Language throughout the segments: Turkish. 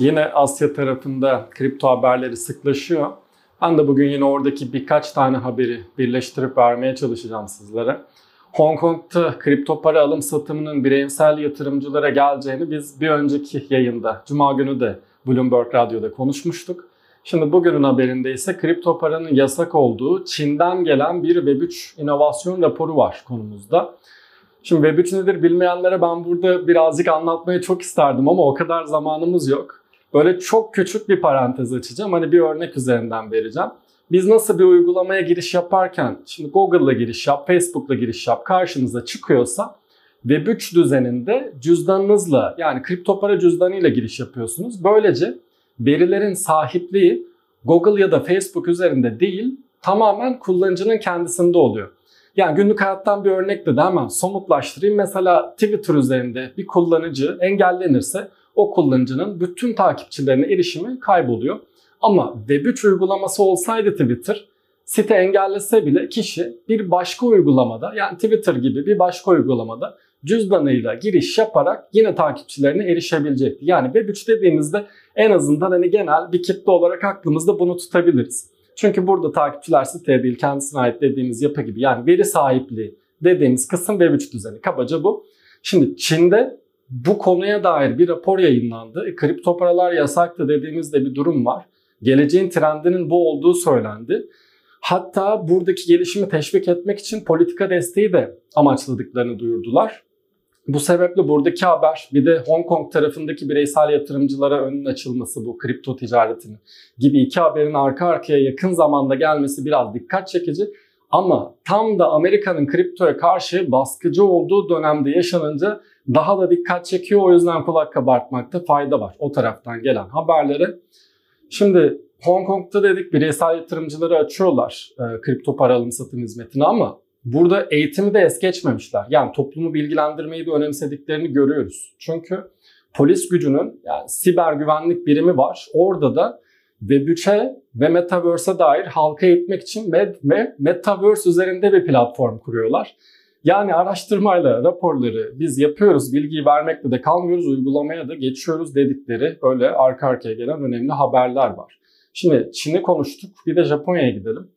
Yine Asya tarafında kripto haberleri sıklaşıyor. Ben de bugün yine oradaki birkaç tane haberi birleştirip vermeye çalışacağım sizlere. Hong Kong'da kripto para alım satımının bireysel yatırımcılara geleceğini biz bir önceki yayında, Cuma günü de Bloomberg Radyo'da konuşmuştuk. Şimdi bugünün haberinde ise kripto paranın yasak olduğu Çin'den gelen bir Web3 inovasyon raporu var konumuzda. Şimdi Web3 nedir bilmeyenlere ben burada birazcık anlatmayı çok isterdim ama o kadar zamanımız yok. Böyle çok küçük bir parantez açacağım. Hani bir örnek üzerinden vereceğim. Biz nasıl bir uygulamaya giriş yaparken, şimdi Google'la giriş yap, Facebook'la giriş yap karşınıza çıkıyorsa Web3 düzeninde cüzdanınızla yani kripto para cüzdanıyla giriş yapıyorsunuz. Böylece verilerin sahipliği Google ya da Facebook üzerinde değil tamamen kullanıcının kendisinde oluyor. Yani günlük hayattan bir örnekle de hemen somutlaştırayım. Mesela Twitter üzerinde bir kullanıcı engellenirse o kullanıcının bütün takipçilerine erişimi kayboluyor. Ama Web3 uygulaması olsaydı Twitter site engellese bile kişi bir başka uygulamada yani Twitter gibi bir başka uygulamada cüzdanıyla giriş yaparak yine takipçilerine erişebilecekti. Yani Web3 dediğimizde en azından hani genel bir kitle olarak aklımızda bunu tutabiliriz. Çünkü burada takipçiler siteye değil kendisine ait dediğimiz yapı gibi yani veri sahipliği dediğimiz kısım Web3 düzeni. Kabaca bu. Şimdi Çin'de bu konuya dair bir rapor yayınlandı. E, kripto paralar yasaktı dediğimizde bir durum var. Geleceğin trendinin bu olduğu söylendi. Hatta buradaki gelişimi teşvik etmek için politika desteği de amaçladıklarını duyurdular. Bu sebeple buradaki haber bir de Hong Kong tarafındaki bireysel yatırımcılara önün açılması bu kripto ticaretinin gibi iki haberin arka arkaya yakın zamanda gelmesi biraz dikkat çekici. Ama tam da Amerika'nın kriptoya karşı baskıcı olduğu dönemde yaşanınca daha da dikkat çekiyor. O yüzden kulak kabartmakta fayda var o taraftan gelen haberlere. Şimdi Hong Kong'da dedik bireysel yatırımcıları açıyorlar e, kripto para alım satım hizmetini ama burada eğitimi de es geçmemişler. Yani toplumu bilgilendirmeyi de önemsediklerini görüyoruz. Çünkü polis gücünün yani siber güvenlik birimi var. Orada da Web3'e ve Metaverse'e dair halka eğitmek için Med ve Metaverse üzerinde bir platform kuruyorlar. Yani araştırmayla raporları biz yapıyoruz, bilgiyi vermekle de kalmıyoruz, uygulamaya da geçiyoruz dedikleri böyle arka arkaya gelen önemli haberler var. Şimdi Çin'i konuştuk, bir de Japonya'ya gidelim.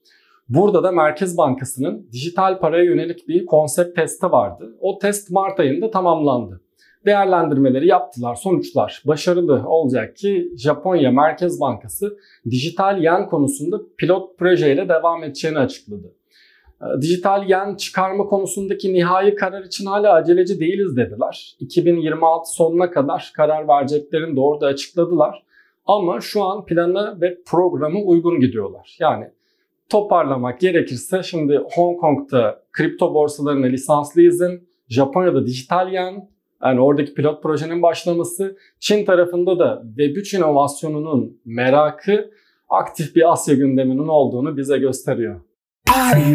Burada da Merkez Bankası'nın dijital paraya yönelik bir konsept testi vardı. O test Mart ayında tamamlandı. Değerlendirmeleri yaptılar. Sonuçlar başarılı olacak ki Japonya Merkez Bankası dijital yen konusunda pilot projeyle devam edeceğini açıkladı. Ee, dijital yen çıkarma konusundaki nihai karar için hala aceleci değiliz dediler. 2026 sonuna kadar karar vereceklerini de orada açıkladılar. Ama şu an planı ve programı uygun gidiyorlar. Yani toparlamak gerekirse şimdi Hong Kong'da kripto borsalarına lisanslı izin, Japonya'da dijital yen, yani oradaki pilot projenin başlaması, Çin tarafında da Web3 inovasyonunun merakı aktif bir Asya gündeminin olduğunu bize gösteriyor. Party